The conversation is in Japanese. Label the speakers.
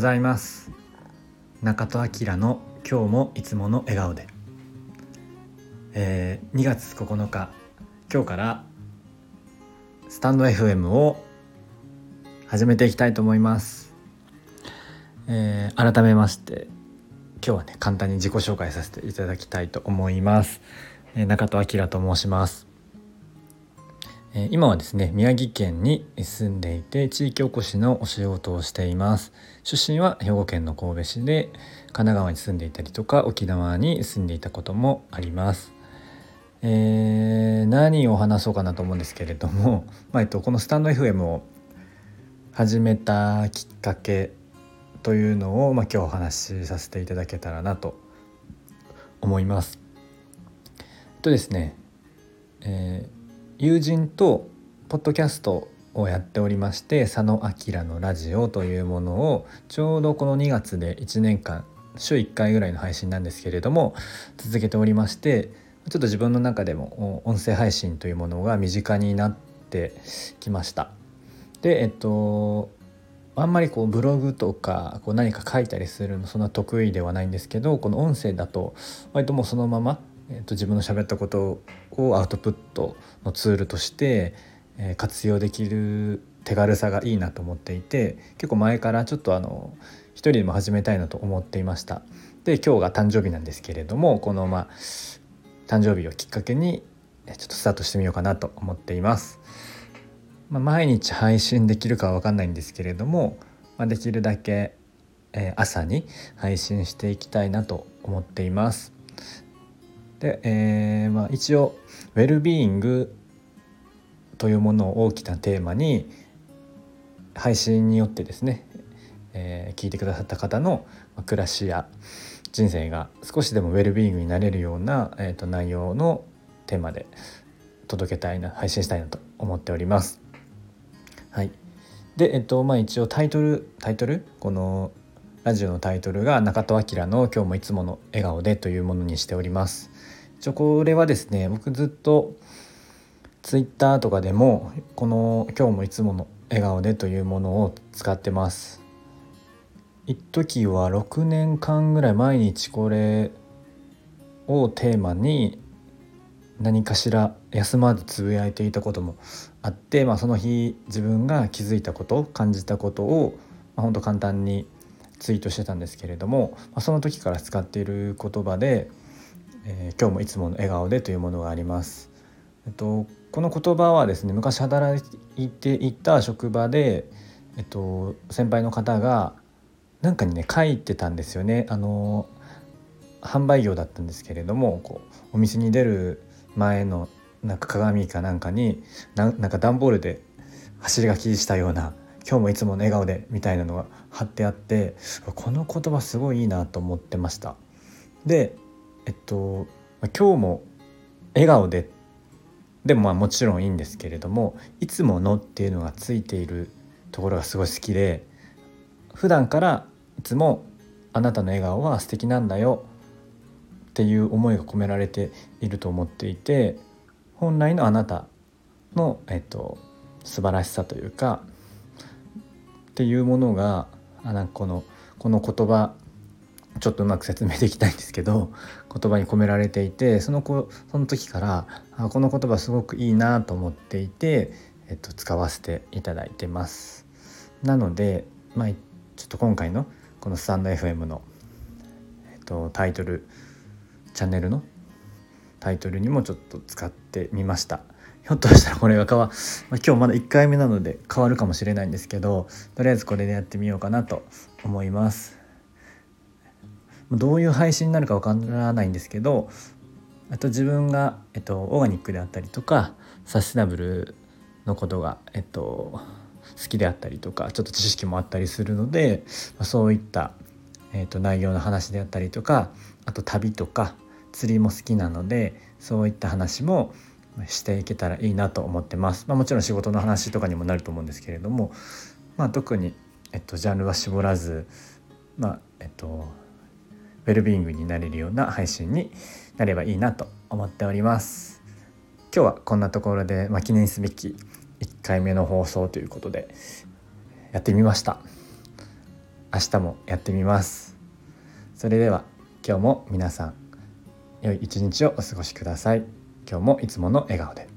Speaker 1: ざいます。中戸明の今日もいつもの笑顔で、えー、2月9日今日からスタンド FM を始めていきたいと思います、えー、改めまして今日はね簡単に自己紹介させていただきたいと思います、えー、中戸明と申します。今はですね宮城県に住んでいて地域おこしのお仕事をしています出身は兵庫県の神戸市で神奈川に住んでいたりとか沖縄に住んでいたこともありますえー、何を話そうかなと思うんですけれども、まあえっと、このスタンド FM を始めたきっかけというのを、まあ、今日お話しさせていただけたらなと思います。とですね、えー友人とポッドキャストをやっておりまして佐野明のラジオというものをちょうどこの2月で1年間週1回ぐらいの配信なんですけれども続けておりましてちょっと自分の中でも音声配信というものが身近になってきました。でえっとあんまりこうブログとかこう何か書いたりするのそんな得意ではないんですけどこの音声だと割ともうそのままえーと、自分の喋ったことをアウトプットのツールとして、えー、活用できる手軽さがいいなと思っていて結構前からちょっとあの一人でも始めたいなと思っていました。で今日が誕生日なんですけれどもこのまあ誕生日をきっかけにちょっとスタートしてみようかなと思っています。まあ、毎日配信できるかは分かんないんですけれども、まあ、できるだけ、え、朝に配信していきたいなと思っています。で、えーまあ、一応ウェルビーイングというものを大きなテーマに配信によってですね、えー、聞いてくださった方の暮らしや人生が少しでもウェルビーイングになれるような、えーと、内容のテーマで届けたいな配信したいなと思っております。はい、でえっとまあ一応タイトルタイトル？このラジオのタイトルが中戸明の今日もいつもの笑顔でというものにしております。応これはですね僕ずっとツイッターとかでもこの今日もいつもの笑顔でというものを使ってます。一時は6年間ぐらい毎日これをテーマに何かしら休まずつぶやいていたこともあって、まあ、その日自分が気づいたこと感じたことを、まあ、本当簡単にツイートしてたんですけれども、まあ、その時から使っている言葉で、えー、今日もいつもの笑顔で」というものがあります。えっと、この言葉はですね昔働いていた職場で、えっと、先輩の方がなんかにね書いてたんですよね。あの販売業だったんですけれどもこうお店に出る前のなんか鏡かなんかになんか段ボールで走り書きしたような今日もいつもの笑顔でみたいなのが貼ってあってこの言葉すごいいいなと思ってましたでえっと今日も笑顔ででもまあもちろんいいんですけれどもいつものっていうのがついているところがすごい好きで普段からいつもあなたの笑顔は素敵なんだよっていう思いが込められていると思っていて本来のあなたの、えっと、素晴らしさというかっていうものがあなんかこのこの言葉ちょっとうまく説明できないんですけど言葉に込められていてその子その時からあこの言葉すごくいいなと思っていて、えっと、使わせていただいてます。なので、まあ、ちょっと今回のこのスタンド FM の、えっと、タイトルチャンネルのタイトルにもちょっと使ってみました。ひょっとしたらこれが変わ、まあ、今日まだ1回目なので変わるかもしれないんですけどとりあえずこれでやってみようかなと思います。どういう配信になるかわからないんですけどあと自分が、えっと、オーガニックであったりとかサステナブルのことが、えっと、好きであったりとかちょっと知識もあったりするのでそういった、えっと、内容の話であったりとかあと旅とか釣りも好きなのでそういった話もしていけたらいいなと思ってます。まあ、もちろん仕事の話とかにもなると思うんですけれども、まあ、特に、えっと、ジャンルは絞らず、まあえっと、ウェルビーイングになれるような配信になればいいなと思っております。今日はこんなところで、まあ、記念すべき1回目の放送ということでやってみました。明日もやってみますそれでは今日も皆さん良い一日をお過ごしください今日もいつもの笑顔で